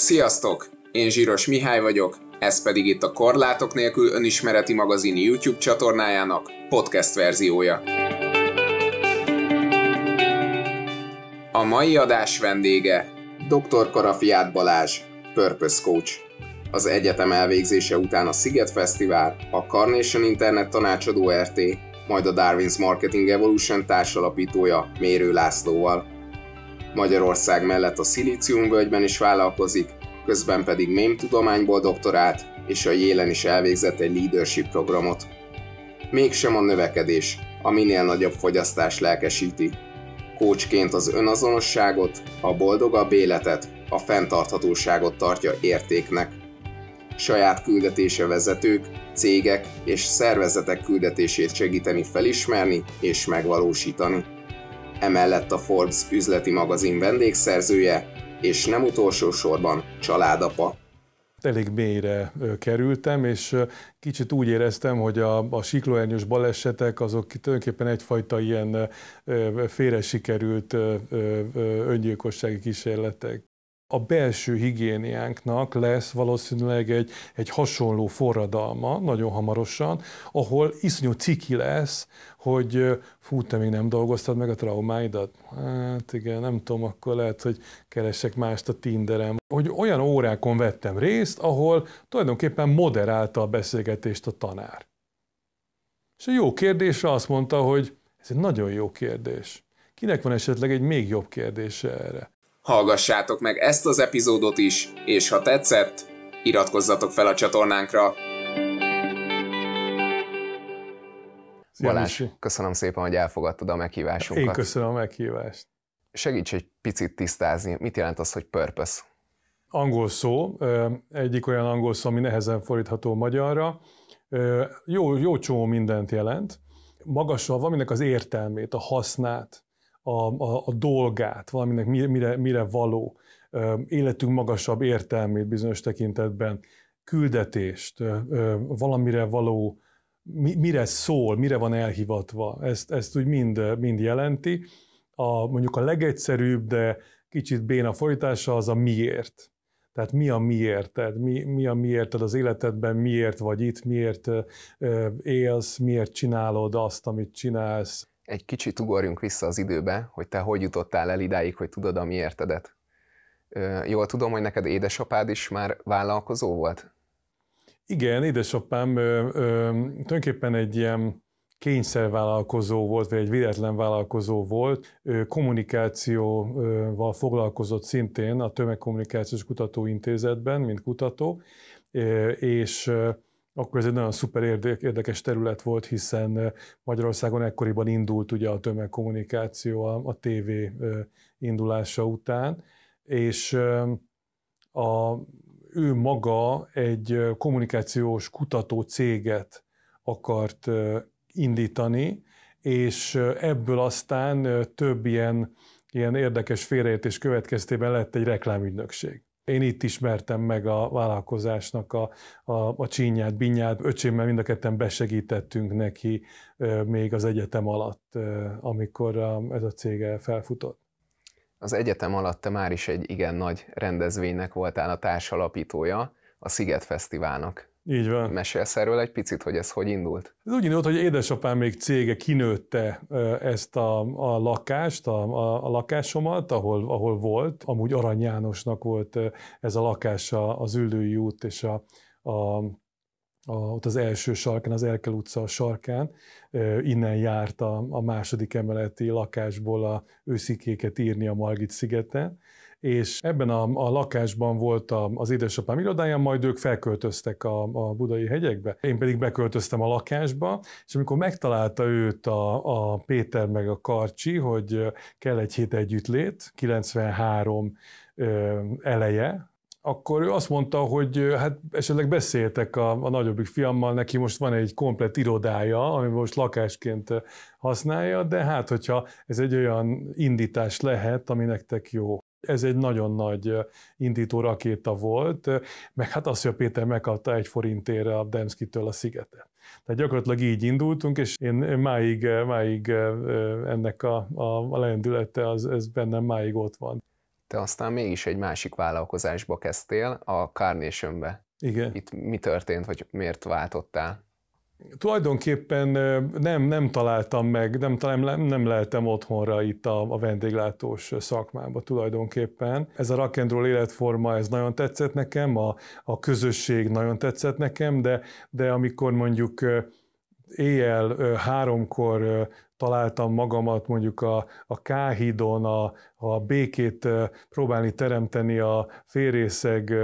Sziasztok! Én Zsíros Mihály vagyok, ez pedig itt a Korlátok nélkül önismereti magazin YouTube csatornájának podcast verziója. A mai adás vendége dr. Karafiát Balázs, Purpose Coach. Az egyetem elvégzése után a Sziget Fesztivál, a Carnation Internet tanácsadó RT, majd a Darwin's Marketing Evolution társalapítója Mérő Lászlóval. Magyarország mellett a Szilíciumvölgyben is vállalkozik, közben pedig mém tudományból doktorált, és a jélen is elvégzett egy leadership programot. Mégsem a növekedés, a minél nagyobb fogyasztás lelkesíti. Kócsként az önazonosságot, a boldogabb életet, a fenntarthatóságot tartja értéknek. Saját küldetése vezetők, cégek és szervezetek küldetését segíteni felismerni és megvalósítani. Emellett a Forbes üzleti magazin vendégszerzője, és nem utolsó sorban családapa. Elég mélyre kerültem, és kicsit úgy éreztem, hogy a, a siklóernyős balesetek azok tulajdonképpen egyfajta ilyen félre sikerült öngyilkossági kísérletek a belső higiéniánknak lesz valószínűleg egy, egy hasonló forradalma nagyon hamarosan, ahol iszonyú ciki lesz, hogy fú, te még nem dolgoztad meg a traumáidat? Hát igen, nem tudom, akkor lehet, hogy keresek mást a Tinderen. Hogy olyan órákon vettem részt, ahol tulajdonképpen moderálta a beszélgetést a tanár. És a jó kérdésre azt mondta, hogy ez egy nagyon jó kérdés. Kinek van esetleg egy még jobb kérdése erre? Hallgassátok meg ezt az epizódot is, és ha tetszett, iratkozzatok fel a csatornánkra. Balázs, köszönöm szépen, hogy elfogadtad a meghívásunkat. Én köszönöm a meghívást. Segíts egy picit tisztázni, mit jelent az, hogy purpose? Angol szó, egyik olyan angol szó, ami nehezen fordítható magyarra. Jó, jó csomó mindent jelent. Magassal valaminek az értelmét, a hasznát, a, a, a dolgát, valaminek mire, mire való, életünk magasabb értelmét bizonyos tekintetben, küldetést, valamire való, mire szól, mire van elhivatva, ezt, ezt úgy mind, mind jelenti. A, mondjuk a legegyszerűbb, de kicsit béna folytása az a miért. Tehát mi a miérted, mi, mi a miérted az életedben, miért vagy itt, miért élsz, miért csinálod azt, amit csinálsz, egy kicsit ugorjunk vissza az időbe, hogy te hogy jutottál el idáig, hogy tudod a miértedet. Jól tudom, hogy neked édesapád is már vállalkozó volt? Igen, édesapám ö, ö, tulajdonképpen egy ilyen kényszervállalkozó volt, vagy egy véletlen vállalkozó volt, ő kommunikációval foglalkozott szintén a Tömegkommunikációs Kutatóintézetben, mint kutató, és akkor ez egy nagyon szuper érdekes terület volt, hiszen Magyarországon ekkoriban indult ugye a tömegkommunikáció a, a TV indulása után, és a, ő maga egy kommunikációs kutató céget akart indítani, és ebből aztán több ilyen, ilyen érdekes félreértés következtében lett egy reklámügynökség. Én itt ismertem meg a vállalkozásnak a, a, a csínyát, binyát. Öcsémmel mind a ketten besegítettünk neki még az egyetem alatt, amikor ez a cége felfutott. Az egyetem alatt te már is egy igen nagy rendezvénynek voltál a társalapítója, a Sziget Fesztiválnak. Így van. Mesélsz erről egy picit, hogy ez hogy indult? Ez úgy indult, hogy édesapám még cége kinőtte ezt a, a lakást, a, a, a lakásomat, ahol, ahol volt. Amúgy Arany Jánosnak volt ez a lakás az Üllői út és a, a, a, ott az első sarkán, az Elkel utca sarkán. Innen járt a, a második emeleti lakásból a őszikéket írni a Margit szigeten és ebben a, a lakásban volt a, az édesapám irodája, majd ők felköltöztek a, a budai hegyekbe. Én pedig beköltöztem a lakásba, és amikor megtalálta őt a, a Péter meg a Karcsi, hogy kell egy hét együttlét, 93 ö, eleje, akkor ő azt mondta, hogy hát esetleg beszéltek a, a nagyobbik fiammal, neki most van egy komplet irodája, ami most lakásként használja, de hát hogyha ez egy olyan indítás lehet, ami nektek jó. Ez egy nagyon nagy indító rakéta volt, meg hát az, hogy a Péter megkapta egy forintért a Demszkitől a szigetet. Tehát gyakorlatilag így indultunk, és én máig, máig ennek a, a, a lendülete, az, ez bennem máig ott van. te aztán mégis egy másik vállalkozásba kezdtél, a Carnation-be. Igen. Itt mi történt, vagy miért váltottál? Tulajdonképpen nem, nem találtam meg, nem, nem, nem lehetem otthonra itt a, a vendéglátós szakmába tulajdonképpen. Ez a rock and roll életforma, ez nagyon tetszett nekem, a, a közösség nagyon tetszett nekem, de, de amikor mondjuk éjjel háromkor találtam magamat mondjuk a, a Káhidon, a, a békét próbálni teremteni a férészeg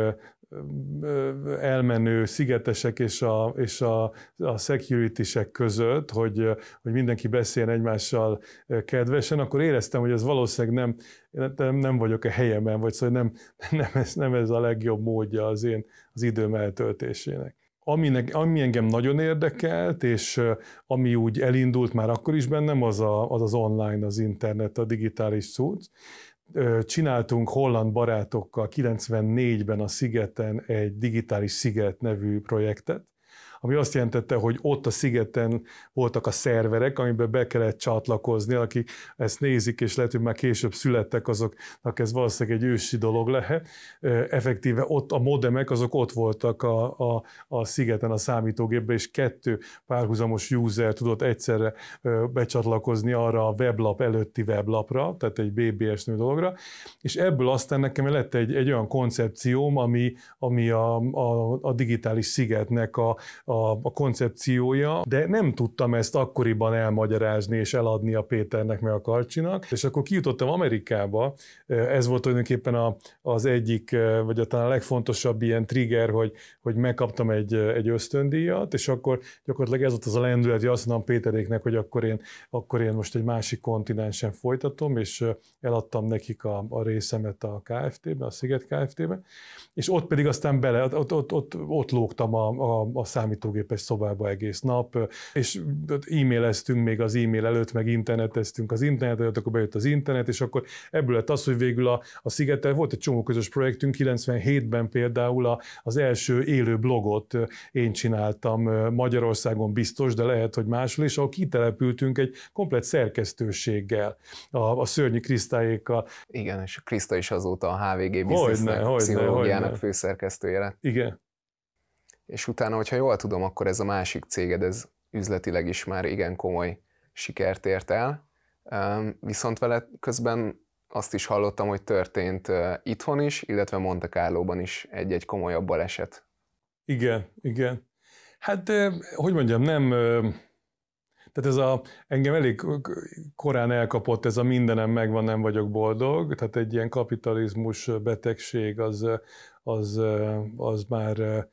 elmenő szigetesek és a, és a, a security között, hogy, hogy mindenki beszéljen egymással kedvesen, akkor éreztem, hogy ez valószínűleg nem, nem, nem vagyok a helyemen, vagy szóval nem, nem, ez, nem ez a legjobb módja az én az időm eltöltésének. Aminek, ami engem nagyon érdekelt, és ami úgy elindult már akkor is bennem, az a, az, az online, az internet, a digitális cucc csináltunk holland barátokkal 94-ben a szigeten egy digitális sziget nevű projektet, ami azt jelentette, hogy ott a szigeten voltak a szerverek, amiben be kellett csatlakozni, akik ezt nézik, és lehet, hogy már később születtek, azoknak ez valószínűleg egy ősi dolog lehet. Effektíve ott a modemek, azok ott voltak a, a, a szigeten, a számítógépben, és kettő párhuzamos user tudott egyszerre becsatlakozni arra a weblap előtti weblapra, tehát egy BBS nő dologra, és ebből aztán nekem lett egy, egy olyan koncepcióm, ami, ami a, a, a digitális szigetnek a, a, a koncepciója, de nem tudtam ezt akkoriban elmagyarázni és eladni a Péternek meg a Karcsinak, és akkor kijutottam Amerikába, ez volt tulajdonképpen a, az egyik, vagy a talán a legfontosabb ilyen trigger, hogy, hogy megkaptam egy, egy ösztöndíjat, és akkor gyakorlatilag ez volt az a lendület, hogy azt mondom Péteréknek, hogy akkor én, akkor én most egy másik kontinensen folytatom, és eladtam nekik a, a részemet a KFT-be, a Sziget KFT-be, és ott pedig aztán bele, ott, ott, ott, ott lógtam a, a, a számítógépes szobába egész nap, és e-maileztünk még az e-mail előtt, meg interneteztünk az internet előtt, akkor bejött az internet, és akkor ebből lett az, hogy végül a, a Szigettel volt egy csomó közös projektünk, 97-ben például a, az első élő blogot én csináltam Magyarországon biztos, de lehet, hogy máshol is, ahol kitelepültünk egy komplet szerkesztőséggel, a, a Szörnyi Krisztályékkal. Igen, és Kriszta is azóta a HVG Businessnek pszichológiának főszerkesztője lett. Igen, és utána, hogyha jól tudom, akkor ez a másik céged, ez üzletileg is már igen komoly sikert ért el, viszont vele közben azt is hallottam, hogy történt itthon is, illetve Monte Carlo-ban is egy-egy komolyabb baleset. Igen, igen. Hát, hogy mondjam, nem... Tehát ez a, engem elég korán elkapott ez a mindenem megvan, nem vagyok boldog, tehát egy ilyen kapitalizmus betegség az, az, az már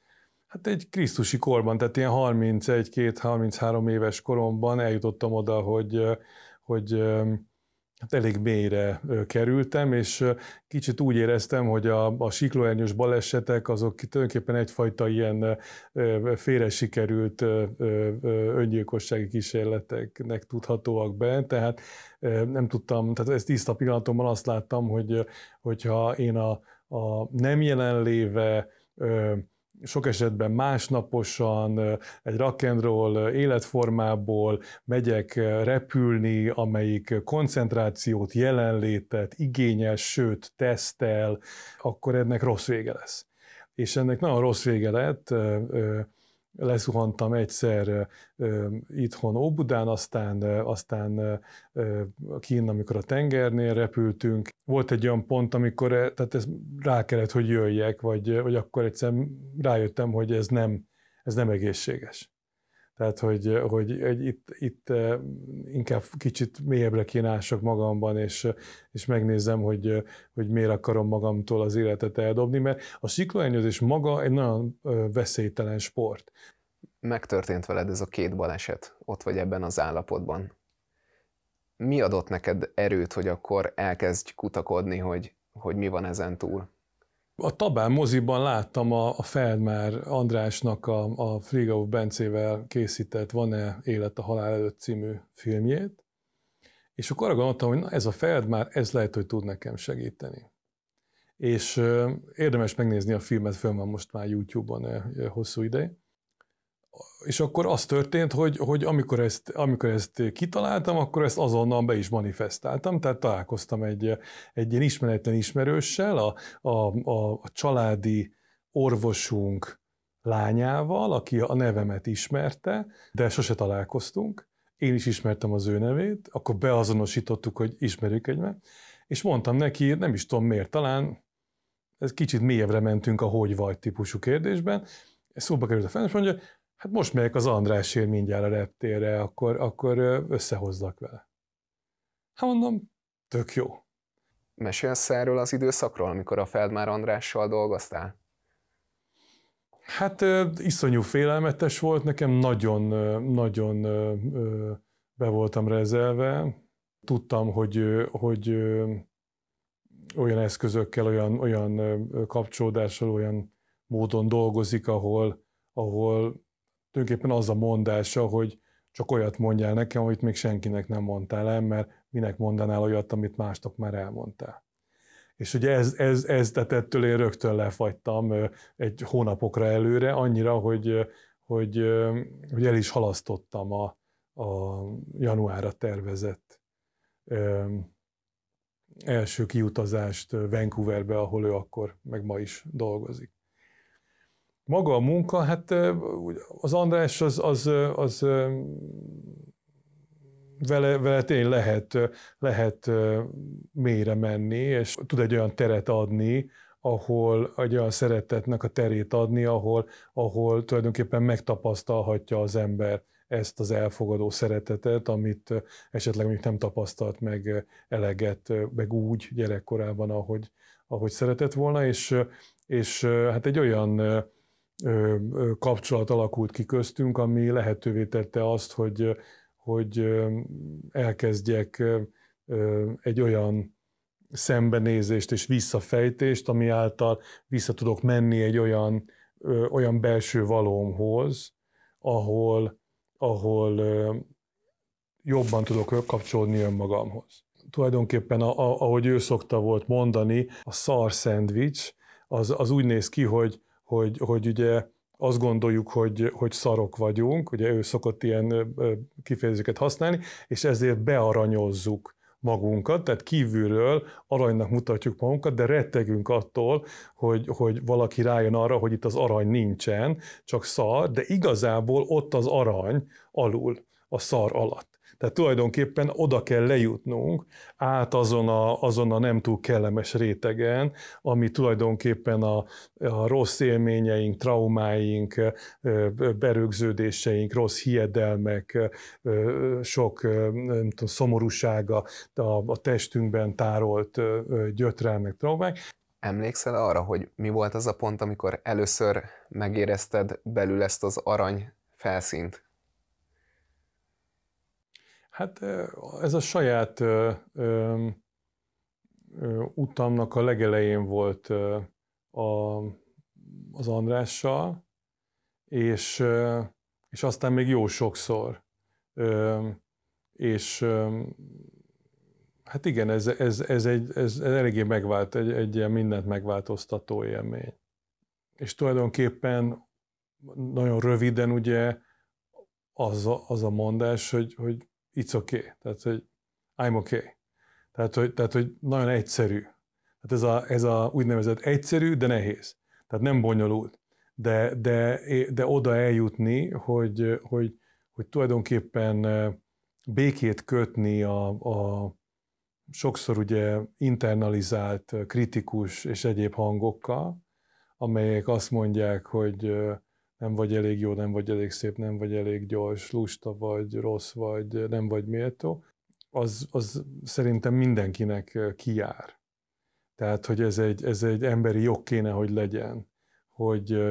Hát egy krisztusi korban, tehát ilyen 31-2-33 éves koromban eljutottam oda, hogy, hogy hát elég mélyre kerültem, és kicsit úgy éreztem, hogy a, a siklóernyős balesetek azok tulajdonképpen egyfajta ilyen félre sikerült öngyilkossági kísérleteknek tudhatóak be, tehát nem tudtam, tehát ezt tiszta pillanatomban azt láttam, hogy hogyha én a, a nem jelenléve sok esetben másnaposan egy rock and roll életformából megyek repülni, amelyik koncentrációt, jelenlétet igényes, sőt tesztel, akkor ennek rossz vége lesz. És ennek nagyon rossz vége lett, leszuhantam egyszer itthon Óbudán, aztán, aztán kín, amikor a tengernél repültünk. Volt egy olyan pont, amikor tehát ez rá kellett, hogy jöjjek, vagy, vagy akkor egyszerűen rájöttem, hogy ez nem, ez nem egészséges. Tehát, hogy, hogy egy, itt, itt eh, inkább kicsit mélyebbre kéne ások magamban, és, és megnézem, hogy, hogy miért akarom magamtól az életet eldobni, mert a siklóernyőzés maga egy nagyon veszélytelen sport. Megtörtént veled ez a két baleset, ott vagy ebben az állapotban. Mi adott neked erőt, hogy akkor elkezdj kutakodni, hogy, hogy mi van ezen túl? A Tabán moziban láttam a, a Feldmár Andrásnak a, a Frigau Bencével készített Van-e élet a halál előtt című filmjét, és akkor arra gondoltam, hogy na ez a Feldmár, ez lehet, hogy tud nekem segíteni. És ö, érdemes megnézni a filmet, föl van most már YouTube-on ö, hosszú ideig. És akkor az történt, hogy, hogy amikor, ezt, amikor ezt kitaláltam, akkor ezt azonnal be is manifestáltam, tehát találkoztam egy, egy ilyen ismeretlen ismerőssel, a, a, a, a családi orvosunk lányával, aki a nevemet ismerte, de sose találkoztunk. Én is ismertem az ő nevét, akkor beazonosítottuk, hogy ismerjük egymást, és mondtam neki, nem is tudom miért, talán ez kicsit mélyebbre mentünk a hogy vagy típusú kérdésben, szóba került a fel, és mondja, hát most megyek az Andrásért mindjárt a reptérre, akkor, akkor összehozzak vele. Hát mondom, tök jó. Mesélsz erről az időszakról, amikor a Feldmár Andrással dolgoztál? Hát iszonyú félelmetes volt, nekem nagyon, nagyon be voltam rezelve. Tudtam, hogy, hogy olyan eszközökkel, olyan, olyan kapcsolódással, olyan módon dolgozik, ahol, ahol tulajdonképpen az a mondása, hogy csak olyat mondjál nekem, amit még senkinek nem mondtál el, mert minek mondanál olyat, amit másnak már elmondtál. És ugye ez, ez, ez tehát ettől én rögtön lefagytam egy hónapokra előre, annyira, hogy, hogy, hogy el is halasztottam a, a januárra tervezett első kiutazást Vancouverbe, ahol ő akkor, meg ma is dolgozik. Maga a munka, hát az András az, az, az vele, vele tényleg lehet, lehet mélyre menni, és tud egy olyan teret adni, ahol egy olyan szeretetnek a terét adni, ahol, ahol tulajdonképpen megtapasztalhatja az ember ezt az elfogadó szeretetet, amit esetleg mondjuk nem tapasztalt meg eleget, meg úgy gyerekkorában, ahogy, ahogy szeretett volna, és, és hát egy olyan kapcsolat alakult ki köztünk, ami lehetővé tette azt, hogy, hogy elkezdjek egy olyan szembenézést és visszafejtést, ami által vissza tudok menni egy olyan, olyan belső valómhoz, ahol, ahol jobban tudok kapcsolódni önmagamhoz. Tulajdonképpen, ahogy ő szokta volt mondani, a szar szendvics, az, az úgy néz ki, hogy, hogy, hogy ugye azt gondoljuk, hogy, hogy szarok vagyunk, ugye ő szokott ilyen kifejezéseket használni, és ezért bearanyozzuk magunkat, tehát kívülről aranynak mutatjuk magunkat, de rettegünk attól, hogy, hogy valaki rájön arra, hogy itt az arany nincsen, csak szar, de igazából ott az arany alul, a szar alatt. Tehát tulajdonképpen oda kell lejutnunk át azon a, azon a nem túl kellemes rétegen, ami tulajdonképpen a, a rossz élményeink, traumáink, berögződéseink, rossz hiedelmek, sok nem tudom, szomorúsága a, a testünkben tárolt gyötrelmek, traumák, Emlékszel arra, hogy mi volt az a pont, amikor először megérezted belül ezt az arany felszínt? Hát ez a saját ö, ö, ö, utamnak a legelején volt ö, a, az Andrással, és, ö, és aztán még jó sokszor. Ö, és ö, hát igen, ez, ez, ez, egy, ez, ez eléggé megvált, egy, egy ilyen mindent megváltoztató élmény. És tulajdonképpen nagyon röviden ugye az a, az a mondás, hogy, hogy it's okay. Tehát, hogy I'm okay. Tehát, hogy, tehát, hogy nagyon egyszerű. Tehát ez a, ez a úgynevezett egyszerű, de nehéz. Tehát nem bonyolult. De, de, de oda eljutni, hogy, hogy, hogy tulajdonképpen békét kötni a, a sokszor ugye internalizált, kritikus és egyéb hangokkal, amelyek azt mondják, hogy nem vagy elég jó, nem vagy elég szép, nem vagy elég gyors, lusta vagy, rossz vagy, nem vagy méltó, az, az szerintem mindenkinek kijár. Tehát, hogy ez egy, ez egy emberi jog kéne, hogy legyen, hogy,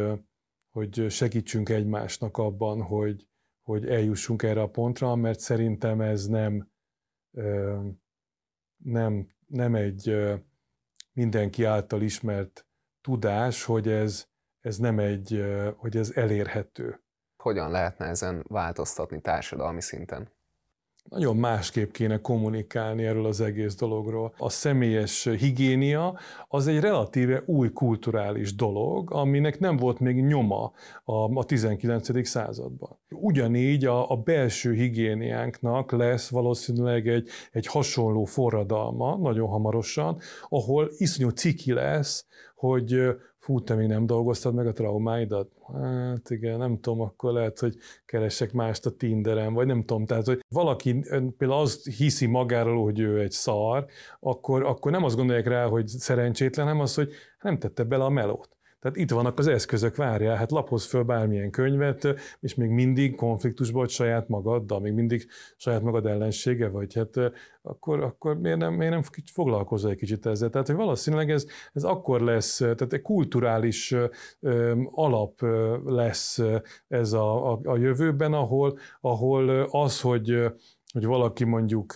hogy segítsünk egymásnak abban, hogy, hogy eljussunk erre a pontra, mert szerintem ez nem, nem, nem egy mindenki által ismert tudás, hogy ez, ez nem egy, hogy ez elérhető. Hogyan lehetne ezen változtatni társadalmi szinten? nagyon másképp kéne kommunikálni erről az egész dologról. A személyes higiénia az egy relatíve új kulturális dolog, aminek nem volt még nyoma a, a 19. században. Ugyanígy a, a belső higiéniánknak lesz valószínűleg egy, egy hasonló forradalma nagyon hamarosan, ahol iszonyú ciki lesz, hogy fú, te még nem dolgoztad meg a traumáidat? Hát igen, nem tudom, akkor lehet, hogy keresek mást a Tinderen, vagy nem tudom, tehát, hogy valaki például azt hiszi magáról, hogy ő egy szar, akkor, akkor nem azt gondolják rá, hogy szerencsétlen, hanem az, hogy nem tette bele a melót. Tehát itt vannak az eszközök, várjál, hát laphoz föl bármilyen könyvet, és még mindig konfliktusban vagy saját magaddal, még mindig saját magad ellensége vagy, hát akkor, akkor miért nem, miért nem foglalkozol egy kicsit ezzel? Tehát, hogy valószínűleg ez, ez akkor lesz, tehát egy kulturális ö, alap lesz ez a, a, a jövőben, ahol, ahol az, hogy hogy valaki mondjuk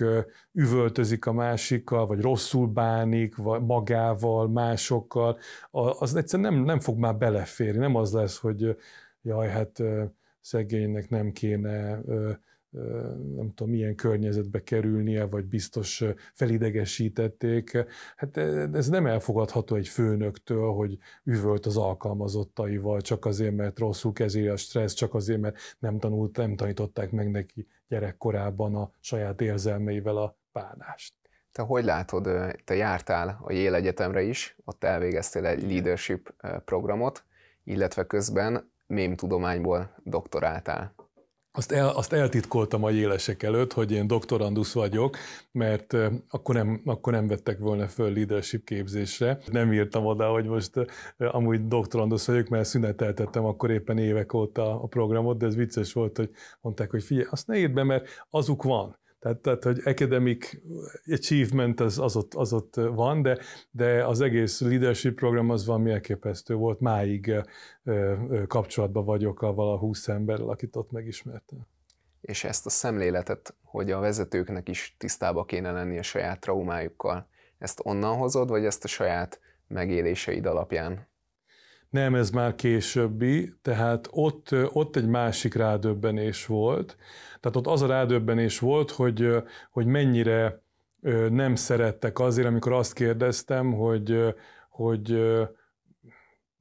üvöltözik a másikkal, vagy rosszul bánik, vagy magával, másokkal, az egyszerűen nem, nem fog már beleférni. Nem az lesz, hogy jaj, hát szegénynek nem kéne nem tudom, milyen környezetbe kerülnie, vagy biztos felidegesítették. Hát ez nem elfogadható egy főnöktől, hogy üvölt az alkalmazottaival, csak azért, mert rosszul kezeli a stressz, csak azért, mert nem tanult, nem tanították meg neki gyerekkorában a saját érzelmeivel a bánást. Te hogy látod, te jártál a Yale Egyetemre is, ott elvégeztél egy leadership programot, illetve közben mémtudományból doktoráltál. Azt, el, azt eltitkoltam a élesek előtt, hogy én doktorandusz vagyok, mert akkor nem, akkor nem vettek volna föl leadership képzésre. Nem írtam oda, hogy most amúgy doktorandusz vagyok, mert szüneteltettem akkor éppen évek óta a programot, de ez vicces volt, hogy mondták, hogy figyelj, azt ne írd be, mert azuk van. Tehát, tehát hogy academic achievement az, az, ott, az ott van, de, de az egész leadership program az valami elképesztő volt. Máig kapcsolatban vagyok a vala húsz emberrel, akit ott megismertem. És ezt a szemléletet, hogy a vezetőknek is tisztába kéne lenni a saját traumájukkal, ezt onnan hozod, vagy ezt a saját megéléseid alapján? Nem, ez már későbbi, tehát ott, ott egy másik rádöbbenés volt. Tehát ott az a rádöbbenés volt, hogy, hogy mennyire nem szerettek azért, amikor azt kérdeztem, hogy, hogy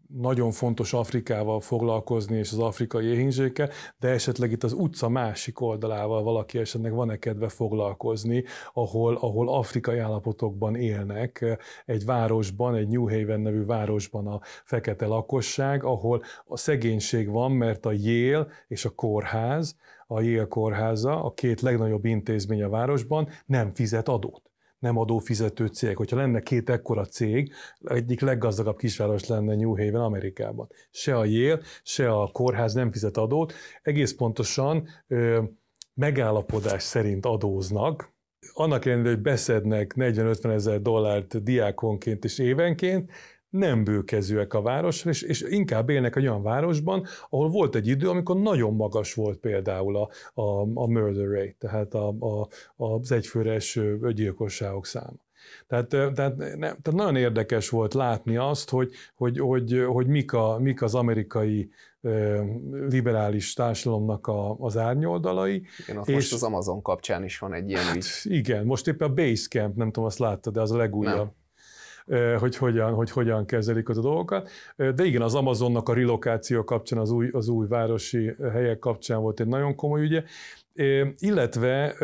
nagyon fontos Afrikával foglalkozni, és az afrikai éhínzsékkel, de esetleg itt az utca másik oldalával valaki esetleg van-e kedve foglalkozni, ahol, ahol afrikai állapotokban élnek, egy városban, egy New Haven nevű városban a fekete lakosság, ahol a szegénység van, mert a Yale és a kórház, a Yale kórháza, a két legnagyobb intézmény a városban nem fizet adót nem adófizető cég. Hogyha lenne két ekkora cég, egyik leggazdagabb kisváros lenne New Haven Amerikában. Se a Yale, se a kórház nem fizet adót, egész pontosan ö, megállapodás szerint adóznak, annak ellenére, hogy beszednek 40-50 ezer dollárt diákonként és évenként, nem bőkezőek a városra, és, és inkább élnek egy olyan városban, ahol volt egy idő, amikor nagyon magas volt például a, a, a murder rate, tehát a, a, az egyfőres gyilkosságok száma. Tehát, tehát, nem, tehát nagyon érdekes volt látni azt, hogy, hogy, hogy, hogy mik, a, mik az amerikai liberális társadalomnak a, az árnyoldalai. Igen, és most az Amazon kapcsán is van egy ilyen hát, ügy. Igen, most éppen a Basecamp, nem tudom, azt láttad, de az a legújabb. Nem hogy hogyan, hogy hogyan kezelik az a dolgokat. De igen, az Amazonnak a relokáció kapcsán, az új, az új városi helyek kapcsán volt egy nagyon komoly ügye, illetve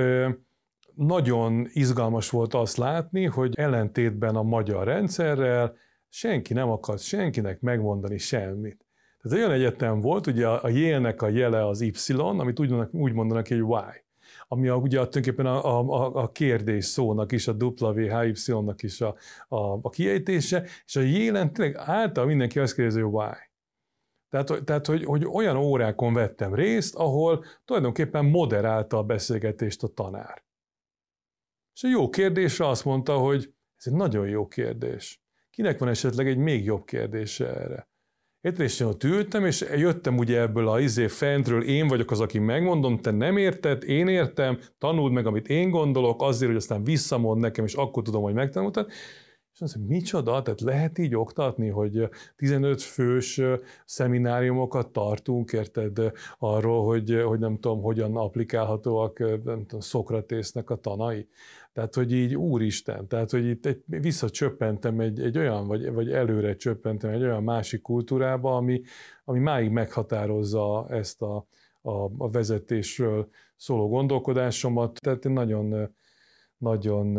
nagyon izgalmas volt azt látni, hogy ellentétben a magyar rendszerrel senki nem akart senkinek megmondani semmit. Tehát olyan egyetem volt, ugye a J-nek a jele az Y, amit úgy mondanak, úgy mondanak hogy Y ami a, ugye tulajdonképpen a, a, a kérdés szónak is, a WHY-nak is a, a, a kiejtése, és a jelen tényleg által mindenki azt kérdezi, hogy why. Tehát, tehát hogy, hogy olyan órákon vettem részt, ahol tulajdonképpen moderálta a beszélgetést a tanár. És a jó kérdésre azt mondta, hogy ez egy nagyon jó kérdés. Kinek van esetleg egy még jobb kérdése erre? Érted, és én ott ültem, és jöttem ugye ebből a izé fentről, én vagyok az, aki megmondom, te nem érted, én értem, tanuld meg, amit én gondolok, azért, hogy aztán visszamond nekem, és akkor tudom, hogy megtanultad. És azt mondja, micsoda, tehát lehet így oktatni, hogy 15 fős szemináriumokat tartunk, érted, arról, hogy, hogy nem tudom, hogyan applikálhatóak nem tudom, Szokratésznek a tanai. Tehát, hogy így úristen, tehát, hogy itt egy, visszacsöppentem egy, egy olyan, vagy, vagy előre csöppentem egy olyan másik kultúrába, ami, ami máig meghatározza ezt a, a, a vezetésről szóló gondolkodásomat. Tehát nagyon, nagyon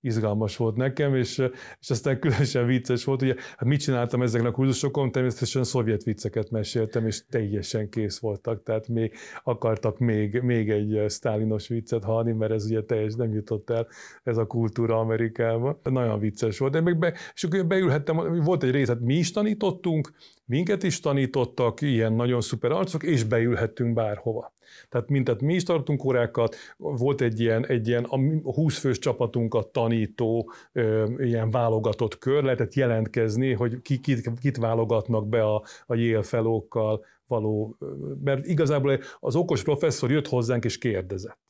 izgalmas volt nekem, és, és aztán különösen vicces volt, ugye, hát mit csináltam ezeken a kurzusokon, természetesen szovjet vicceket meséltem, és teljesen kész voltak, tehát még akartak még, még egy sztálinos viccet hallani, mert ez ugye teljes nem jutott el ez a kultúra Amerikába. Nagyon vicces volt, de meg be, és akkor beülhettem, volt egy rész, hát mi is tanítottunk, minket is tanítottak, ilyen nagyon szuper arcok, és beülhettünk bárhova. Tehát mintet mi is tartunk órákat, volt egy ilyen, egy ilyen a 20 fős csapatunkat tanító ilyen válogatott kör, lehetett jelentkezni, hogy ki, kit, kit válogatnak be a, a Yale felókkal való, mert igazából az okos professzor jött hozzánk és kérdezett.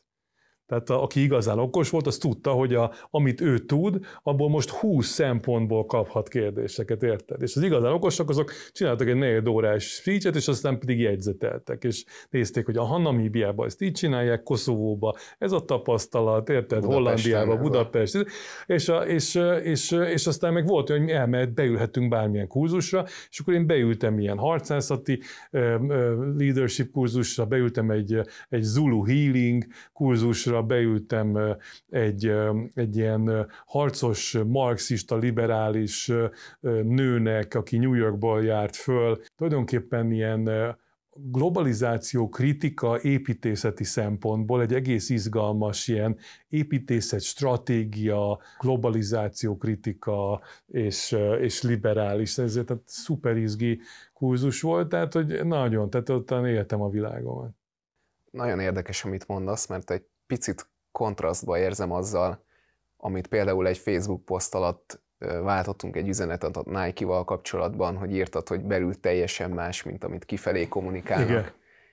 Tehát a, aki igazán okos volt, az tudta, hogy a, amit ő tud, abból most 20 szempontból kaphat kérdéseket, érted? És az igazán okosak, azok csináltak egy négy órás speechet, és aztán pedig jegyzeteltek, és nézték, hogy a Hanamíbiában ezt így csinálják, Koszovóba, ez a tapasztalat, érted? Hollandiába, Budapest, és, a, és, és, és, aztán meg volt, hogy elmehet, beülhetünk bármilyen kurzusra, és akkor én beültem ilyen harcászati leadership kurzusra, beültem egy, egy Zulu healing kurzusra, újra beültem egy, egy ilyen harcos, marxista, liberális nőnek, aki New Yorkból járt föl. Tulajdonképpen ilyen globalizáció kritika építészeti szempontból egy egész izgalmas ilyen építészet, stratégia, globalizáció kritika és, és liberális, ezért tehát szuper izgi kurzus volt, tehát hogy nagyon, tehát ott éltem a világomat. Nagyon érdekes, amit mondasz, mert egy picit kontrasztba érzem azzal, amit például egy Facebook poszt alatt váltottunk egy üzenetet a Nike-val kapcsolatban, hogy írtad, hogy belül teljesen más, mint amit kifelé kommunikálnak. Igen.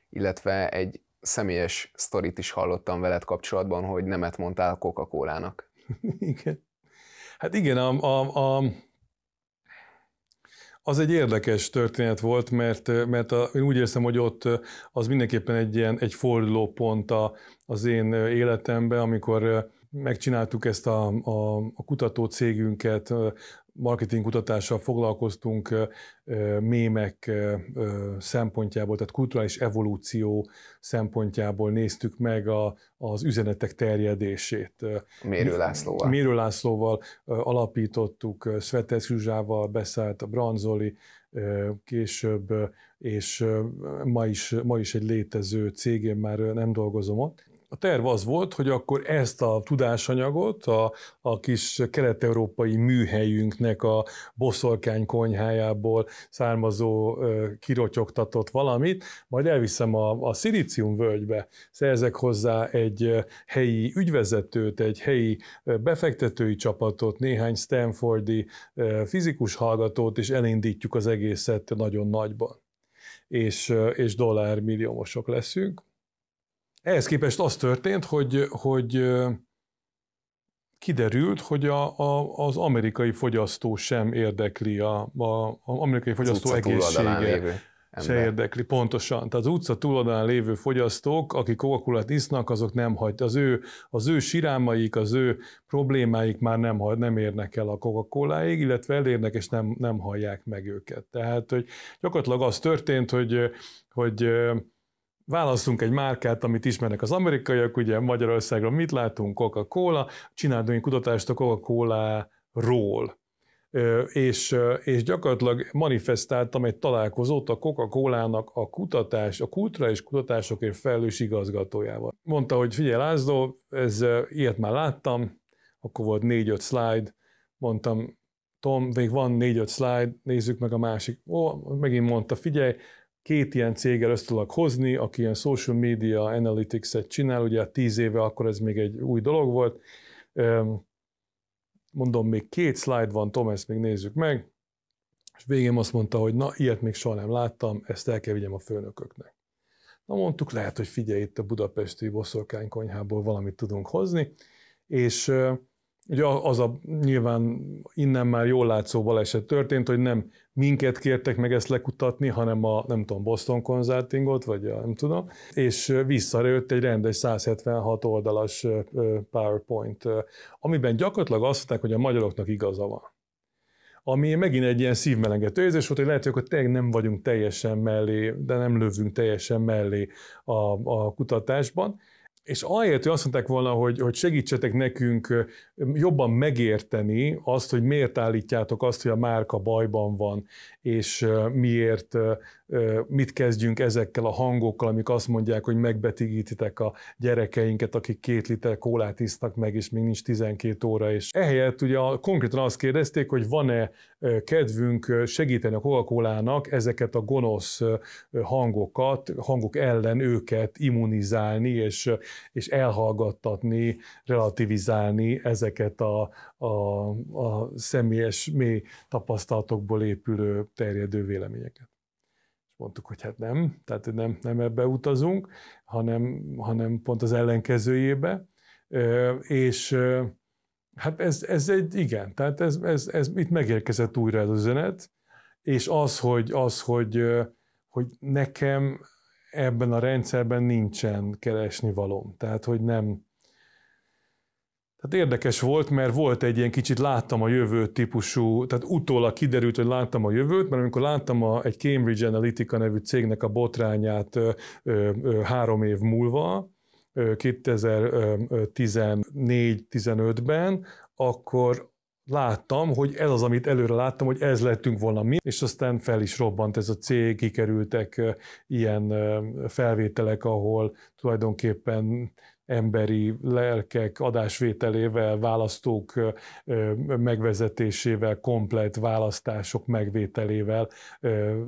Illetve egy személyes sztorit is hallottam veled kapcsolatban, hogy nemet mondtál Coca-Cola-nak. Igen. Hát igen, a, a, a, az egy érdekes történet volt, mert, mert a, én úgy érzem, hogy ott az mindenképpen egy ilyen egy fordulópont a, az én életemben, amikor megcsináltuk ezt a, a, a kutató cégünket, marketing kutatással foglalkoztunk mémek szempontjából, tehát kulturális evolúció szempontjából néztük meg a, az üzenetek terjedését. Mérő Lászlóval. Mérő Lászlóval alapítottuk, Svetes Zsuzsával beszállt a Branzoli, később, és ma is, ma is egy létező cégén már nem dolgozom ott a terv az volt, hogy akkor ezt a tudásanyagot a, a kis kelet-európai műhelyünknek a boszorkány konyhájából származó kirotyogtatott valamit, majd elviszem a, a Szilícium völgybe, szerzek hozzá egy helyi ügyvezetőt, egy helyi befektetői csapatot, néhány Stanfordi fizikus hallgatót, és elindítjuk az egészet nagyon nagyban. És, és dollármilliómosok leszünk ehhez képest az történt, hogy, hogy kiderült, hogy a, a, az amerikai fogyasztó sem érdekli, a, a, a amerikai fogyasztó az egészsége se érdekli, pontosan. Tehát az utca túloldalán lévő fogyasztók, akik coca isznak, azok nem hagy, az ő, az ő sirámaik, az ő problémáik már nem, nem érnek el a coca illetve elérnek, és nem, nem hallják meg őket. Tehát, hogy gyakorlatilag az történt, hogy, hogy választunk egy márkát, amit ismernek az amerikaiak, ugye Magyarországon mit látunk, Coca-Cola, csináltunk egy kutatást a Coca-Cola-ról. És, és gyakorlatilag manifestáltam egy találkozót a Coca-Cola-nak a kutatás, a kulturális kutatásokért felelős igazgatójával. Mondta, hogy figyelj László, ez, ilyet már láttam, akkor volt négy-öt slide, mondtam, Tom, még van négy-öt slide, nézzük meg a másik. Ó, megint mondta, figyelj, két ilyen céggel össze tudok hozni, aki ilyen social media analytics-et csinál, ugye tíz éve akkor ez még egy új dolog volt. Mondom, még két slide van, Tom, ezt még nézzük meg. És végén azt mondta, hogy na, ilyet még soha nem láttam, ezt el kell vigyem a főnököknek. Na mondtuk, lehet, hogy figyelj, itt a budapesti boszorkánykonyhából valamit tudunk hozni, és Ugye az a nyilván innen már jól látszó baleset történt, hogy nem minket kértek meg ezt lekutatni, hanem a, nem tudom, Boston Consultingot, vagy a, nem tudom, és visszajött egy rendes 176 oldalas PowerPoint, amiben gyakorlatilag azt mondták, hogy a magyaroknak igaza van. Ami megint egy ilyen szívmelengető érzés volt, hogy lehet, hogy akkor tényleg nem vagyunk teljesen mellé, de nem lövünk teljesen mellé a, a kutatásban, és ahelyett, hogy azt mondták volna, hogy, hogy segítsetek nekünk jobban megérteni azt, hogy miért állítjátok azt, hogy a márka bajban van, és miért, mit kezdjünk ezekkel a hangokkal, amik azt mondják, hogy megbetigítitek a gyerekeinket, akik két liter kólát isznak meg, és még nincs 12 óra. És ehelyett ugye konkrétan azt kérdezték, hogy van-e kedvünk segíteni a coca ezeket a gonosz hangokat, hangok ellen őket immunizálni, és, és elhallgattatni, relativizálni ezeket a, a, a személyes mély tapasztalatokból épülő terjedő véleményeket. És mondtuk, hogy hát nem, tehát nem, nem ebbe utazunk, hanem, hanem pont az ellenkezőjébe. És hát ez, ez egy igen, tehát ez, ez, ez, itt megérkezett újra az üzenet, és az, hogy, az, hogy, hogy nekem ebben a rendszerben nincsen keresni valóm. Tehát, hogy nem, tehát érdekes volt, mert volt egy ilyen kicsit láttam a jövőt típusú, tehát utólag kiderült, hogy láttam a jövőt, mert amikor láttam a, egy Cambridge Analytica nevű cégnek a botrányát ö, ö, három év múlva, 2014-15-ben, akkor láttam, hogy ez az, amit előre láttam, hogy ez lettünk volna mi, és aztán fel is robbant ez a cég, kikerültek ilyen felvételek, ahol tulajdonképpen emberi lelkek adásvételével, választók megvezetésével, komplet választások megvételével,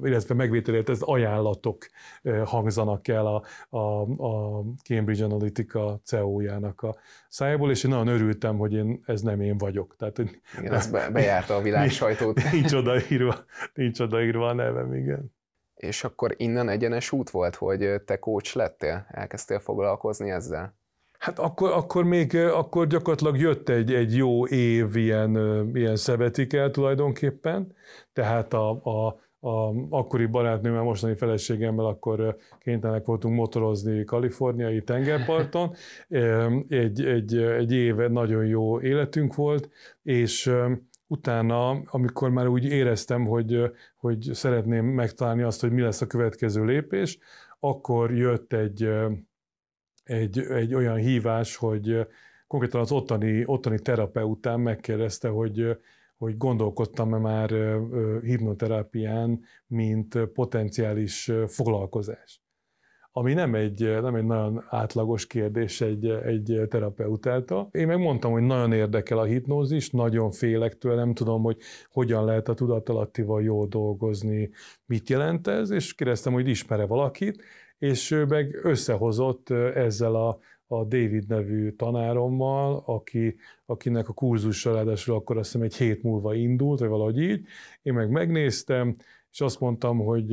illetve megvételével, ez ajánlatok hangzanak el a, a, a Cambridge Analytica CEO-jának a szájából, és én nagyon örültem, hogy én, ez nem én vagyok. Tehát, igen, ez be, bejárta a világ sajtót. Nincs odaírva, nincs odaírva a nevem, igen. És akkor innen egyenes út volt, hogy te coach lettél? Elkezdtél foglalkozni ezzel? Hát akkor, akkor még akkor gyakorlatilag jött egy, egy jó év ilyen, ilyen szabetikel tulajdonképpen, tehát a, a, a akkori barátnőmmel, mostani feleségemmel akkor kénytelenek voltunk motorozni kaliforniai tengerparton. Egy, egy, egy éve nagyon jó életünk volt, és utána, amikor már úgy éreztem, hogy, hogy szeretném megtalálni azt, hogy mi lesz a következő lépés, akkor jött egy, egy, egy olyan hívás, hogy konkrétan az ottani, ottani terapeután megkérdezte, hogy, hogy gondolkodtam-e már hipnoterápián, mint potenciális foglalkozás. Ami nem egy, nem egy nagyon átlagos kérdés egy, egy terapeutáltal. Én megmondtam, hogy nagyon érdekel a hipnózis, nagyon félek tőle, nem tudom, hogy hogyan lehet a tudatalattival jól dolgozni, mit jelent ez, és kérdeztem, hogy ismere valakit, és ő meg összehozott ezzel a, a David nevű tanárommal, aki, akinek a kurzussal ráadásul akkor azt hiszem egy hét múlva indult, vagy valahogy így. Én meg megnéztem, és azt mondtam, hogy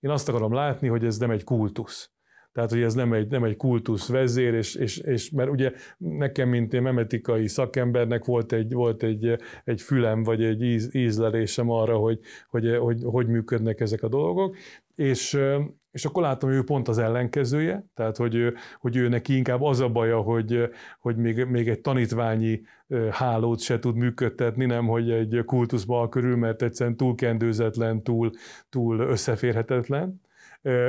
én azt akarom látni, hogy ez nem egy kultusz. Tehát, hogy ez nem egy, nem egy kultusz vezér, és, és, és, mert ugye nekem, mint én memetikai szakembernek volt egy, volt egy, egy fülem, vagy egy íz, ízlelésem arra, hogy hogy, hogy hogy működnek ezek a dolgok, és, és akkor látom, hogy ő pont az ellenkezője, tehát hogy, hogy ő neki inkább az a baja, hogy, hogy még, még egy tanítványi hálót se tud működtetni, nem hogy egy kultuszba körül, mert egyszerűen túl kendőzetlen, túl, túl összeférhetetlen.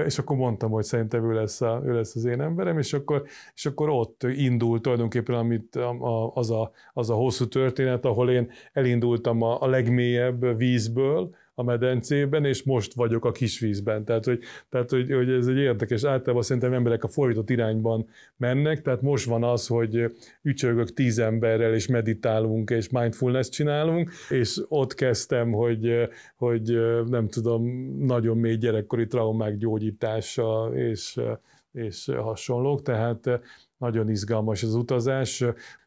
És akkor mondtam, hogy szerintem ő lesz, a, ő lesz az én emberem, és akkor, és akkor ott indult tulajdonképpen amit az, a, az a hosszú történet, ahol én elindultam a, a legmélyebb vízből, a medencében, és most vagyok a kisvízben. Tehát, hogy, tehát hogy, hogy ez egy érdekes, általában szerintem emberek a fordított irányban mennek, tehát most van az, hogy ücsörgök tíz emberrel, és meditálunk, és mindfulness csinálunk, és ott kezdtem, hogy, hogy nem tudom, nagyon mély gyerekkori traumák gyógyítása, és, és hasonlók, tehát nagyon izgalmas az utazás,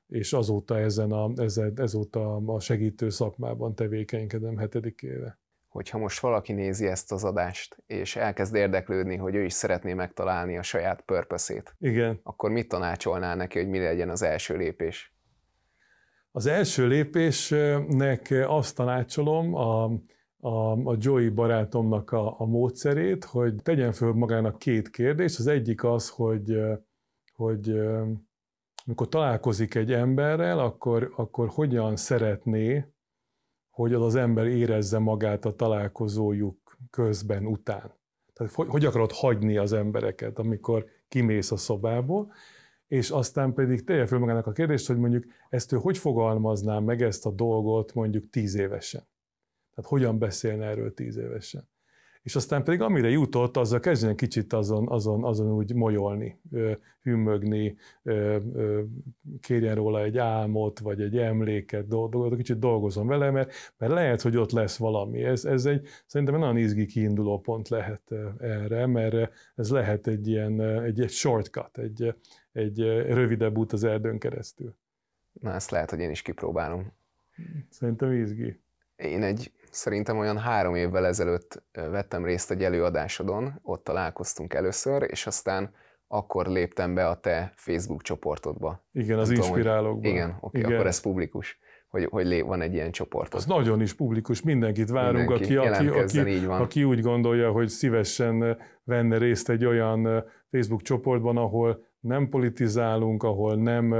és azóta ezen a, ezen, ezóta a segítő szakmában tevékenykedem hetedik éve hogyha most valaki nézi ezt az adást, és elkezd érdeklődni, hogy ő is szeretné megtalálni a saját purpose Igen. akkor mit tanácsolnál neki, hogy mi legyen az első lépés? Az első lépésnek azt tanácsolom a, a, a Joey barátomnak a, a módszerét, hogy tegyen föl magának két kérdést. Az egyik az, hogy, hogy amikor találkozik egy emberrel, akkor, akkor hogyan szeretné, hogy az az ember érezze magát a találkozójuk közben, után. Tehát hogy, akarod hagyni az embereket, amikor kimész a szobából, és aztán pedig tegye föl magának a kérdést, hogy mondjuk ezt ő hogy fogalmazná meg ezt a dolgot mondjuk tíz évesen. Tehát hogyan beszélne erről tíz évesen. És aztán pedig amire jutott, azzal kezdjen kicsit azon, azon, azon úgy molyolni, hümmögni, kérjen róla egy álmot, vagy egy emléket, dolgot, kicsit dolgozom vele, mert, mert lehet, hogy ott lesz valami. Ez, ez egy, szerintem egy nagyon izgi kiinduló pont lehet erre, mert ez lehet egy ilyen, egy, egy shortcut, egy, egy rövidebb út az erdőn keresztül. Na, ezt lehet, hogy én is kipróbálom. Szerintem izgi. Én egy, szerintem olyan három évvel ezelőtt vettem részt egy előadásodon, ott találkoztunk először, és aztán akkor léptem be a te Facebook csoportodba. Igen, az inspirálókban. Igen, oké, igen. akkor ez publikus, hogy, hogy van egy ilyen csoport. Az nagyon is publikus, mindenkit várunk, Mindenki, aki, aki, aki, aki úgy gondolja, hogy szívesen venne részt egy olyan Facebook csoportban, ahol nem politizálunk, ahol nem,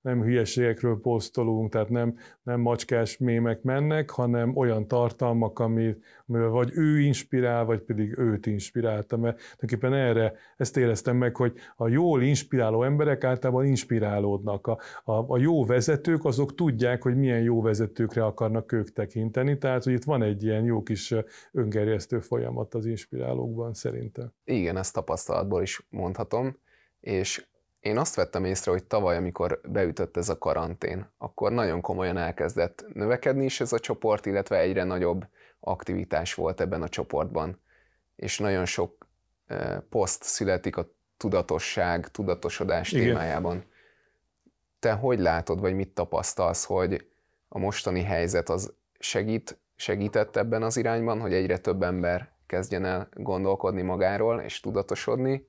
nem hülyeségekről posztolunk, tehát nem, nem macskás mémek mennek, hanem olyan tartalmak, ami, amivel vagy ő inspirál, vagy pedig őt inspirálta. Mert tulajdonképpen erre ezt éreztem meg, hogy a jól inspiráló emberek általában inspirálódnak. A, a, a jó vezetők azok tudják, hogy milyen jó vezetőkre akarnak ők tekinteni, tehát hogy itt van egy ilyen jó kis öngerjesztő folyamat az inspirálókban szerintem. Igen, ezt tapasztalatból is mondhatom és én azt vettem észre, hogy tavaly, amikor beütött ez a karantén, akkor nagyon komolyan elkezdett növekedni is ez a csoport, illetve egyre nagyobb aktivitás volt ebben a csoportban. És nagyon sok poszt születik a tudatosság, tudatosodás Igen. témájában. Te hogy látod, vagy mit tapasztalsz, hogy a mostani helyzet az segít, segített ebben az irányban, hogy egyre több ember kezdjen el gondolkodni magáról és tudatosodni,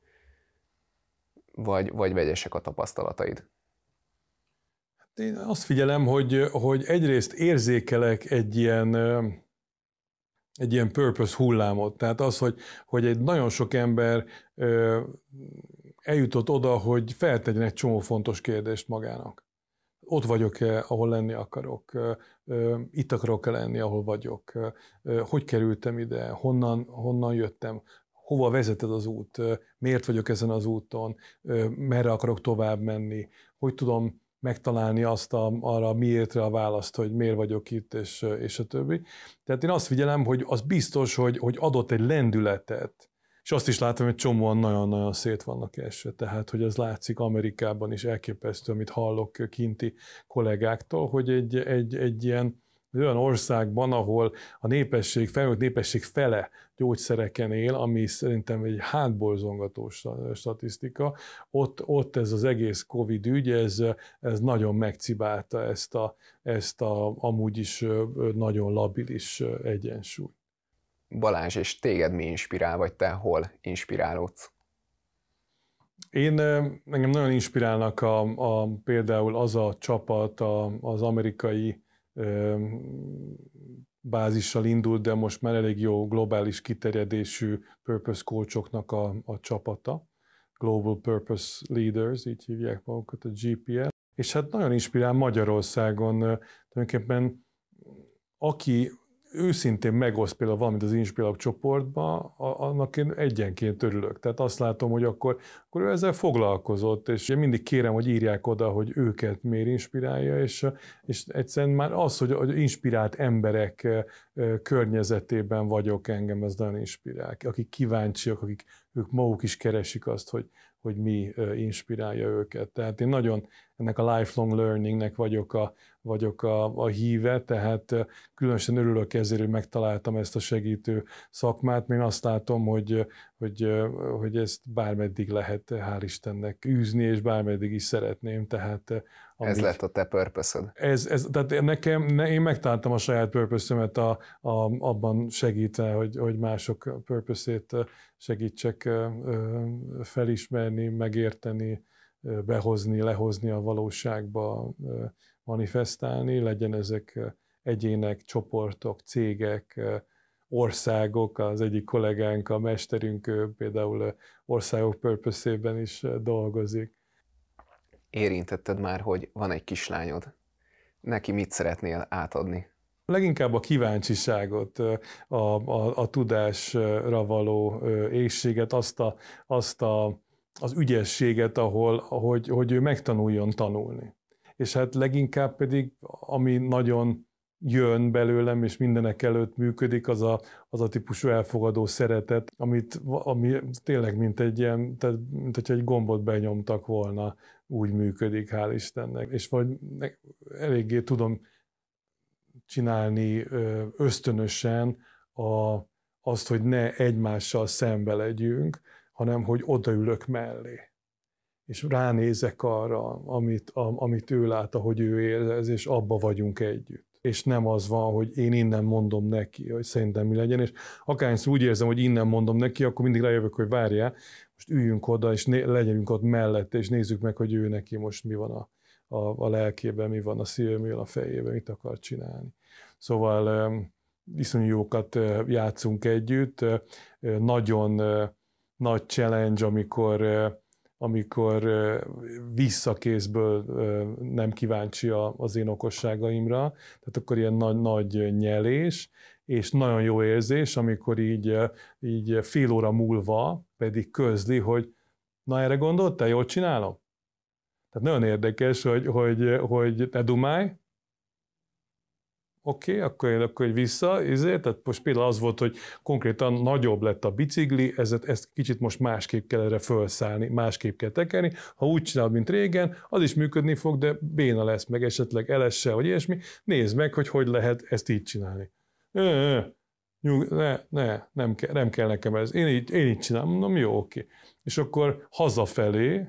vagy, vagy vegyesek a tapasztalataid? Hát én azt figyelem, hogy, hogy egyrészt érzékelek egy ilyen, egy ilyen purpose hullámot. Tehát az, hogy, hogy egy nagyon sok ember eljutott oda, hogy feltegyen egy csomó fontos kérdést magának. Ott vagyok-e, ahol lenni akarok? Itt akarok-e lenni, ahol vagyok? Hogy kerültem ide? Honnan, honnan jöttem? Hova vezeted az út, miért vagyok ezen az úton, merre akarok tovább menni, hogy tudom megtalálni azt a, arra miértre a választ, hogy miért vagyok itt, és, és a többi. Tehát én azt figyelem, hogy az biztos, hogy, hogy adott egy lendületet, és azt is látom, hogy csomóan nagyon-nagyon szét vannak esve. Tehát, hogy ez látszik Amerikában is elképesztő, amit hallok kinti kollégáktól, hogy egy, egy, egy ilyen olyan országban, ahol a népesség, felnőtt népesség fele gyógyszereken él, ami szerintem egy hátborzongató statisztika, ott, ott ez az egész Covid ügy, ez, ez nagyon megcibálta ezt a, ezt a amúgy is nagyon labilis egyensúly. Balázs, és téged mi inspirál, vagy te hol inspirálódsz? Én engem nagyon inspirálnak a, a, például az a csapat, a, az amerikai bázissal indult, de most már elég jó globális kiterjedésű purpose coachoknak a, a csapata. Global Purpose Leaders, így hívják magukat a GPL. És hát nagyon inspirál Magyarországon tulajdonképpen aki őszintén megoszt például valamit az Inspirálok csoportba, annak én egyenként örülök. Tehát azt látom, hogy akkor, akkor ő ezzel foglalkozott, és én mindig kérem, hogy írják oda, hogy őket miért inspirálja, és, és egyszerűen már az, hogy, hogy inspirált emberek környezetében vagyok engem, ez nagyon inspirál. Akik kíváncsiak, akik ők maguk is keresik azt, hogy, hogy mi inspirálja őket. Tehát én nagyon ennek a lifelong learningnek vagyok a, vagyok a, a híve, tehát különösen örülök ezért, hogy megtaláltam ezt a segítő szakmát. Én azt látom, hogy, hogy, hogy ezt bármeddig lehet, hál' Istennek űzni, és bármeddig is szeretném. Tehát, amíg, ez lett a te purpose ez, ez, tehát nekem, ne, én megtaláltam a saját purpose a, a, abban segítve, hogy, hogy mások purpose-ét segítsek felismerni, megérteni, behozni, lehozni a valóságba, manifestálni, legyen ezek egyének, csoportok, cégek, országok, az egyik kollégánk, a mesterünk például országok purpose is dolgozik. Érintetted már, hogy van egy kislányod. Neki mit szeretnél átadni? Leginkább a kíváncsiságot, a, a, a tudásra való éjséget, azt, a, azt a, az ügyességet, ahol, hogy, hogy ő megtanuljon tanulni. És hát leginkább pedig, ami nagyon jön belőlem, és mindenek előtt működik, az a, az a típusú elfogadó szeretet, amit, ami tényleg mint egy ilyen, tehát, mint hogyha egy gombot benyomtak volna, úgy működik, hál' Istennek. És vagy eléggé tudom csinálni ösztönösen a, azt, hogy ne egymással szembe legyünk, hanem hogy odaülök mellé és ránézek arra, amit, a, amit ő lát, ahogy ő érez, és abba vagyunk együtt és nem az van, hogy én innen mondom neki, hogy szerintem mi legyen, és akárhányszor úgy érzem, hogy innen mondom neki, akkor mindig rájövök, hogy várjál, most üljünk oda, és né- legyünk ott mellette, és nézzük meg, hogy ő neki most mi van a, a, a lelkében, mi van a van a fejében, mit akar csinálni. Szóval iszonyú jókat játszunk együtt, nagyon nagy challenge, amikor amikor visszakészből nem kíváncsi az én okosságaimra, tehát akkor ilyen nagy, nagy nyelés, és nagyon jó érzés, amikor így, így fél óra múlva pedig közli, hogy na erre gondoltál, jól csinálom? Tehát nagyon érdekes, hogy, hogy, hogy ne dumálj, oké, okay, akkor én akkor vissza, ezért, tehát most például az volt, hogy konkrétan nagyobb lett a bicikli, ezt, ezt kicsit most másképp kell erre felszállni, másképp kell tekerni, ha úgy csinálod, mint régen, az is működni fog, de béna lesz, meg esetleg elesse, vagy ilyesmi, nézd meg, hogy hogy lehet ezt így csinálni. Ne, ne, ne nem, kell, nem kell nekem ez, én így, én így csinálom, mondom, jó, oké. És akkor hazafelé,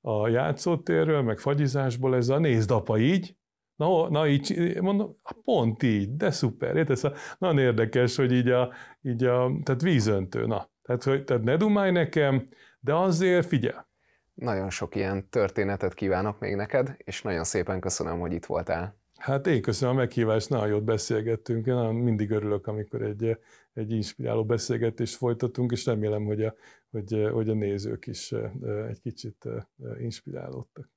a játszótérről, meg fagyizásból ez a nézd apa így, Na, na így, mondom, pont így, de szuper. Érted? Szóval nagyon érdekes, hogy így a, így a tehát vízöntő, na. Tehát, hogy, tehát ne dumálj nekem, de azért figyel. Nagyon sok ilyen történetet kívánok még neked, és nagyon szépen köszönöm, hogy itt voltál. Hát én köszönöm a meghívást, nagyon jót beszélgettünk. Én nagyon mindig örülök, amikor egy, egy inspiráló beszélgetést folytatunk, és remélem, hogy a, hogy, hogy a nézők is egy kicsit inspirálódtak.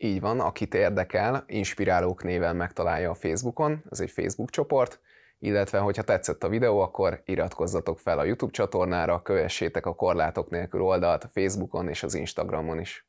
Így van, akit érdekel, Inspirálók néven megtalálja a Facebookon, ez egy Facebook csoport, illetve hogyha tetszett a videó, akkor iratkozzatok fel a YouTube csatornára, kövessétek a Korlátok nélkül oldalt a Facebookon és az Instagramon is.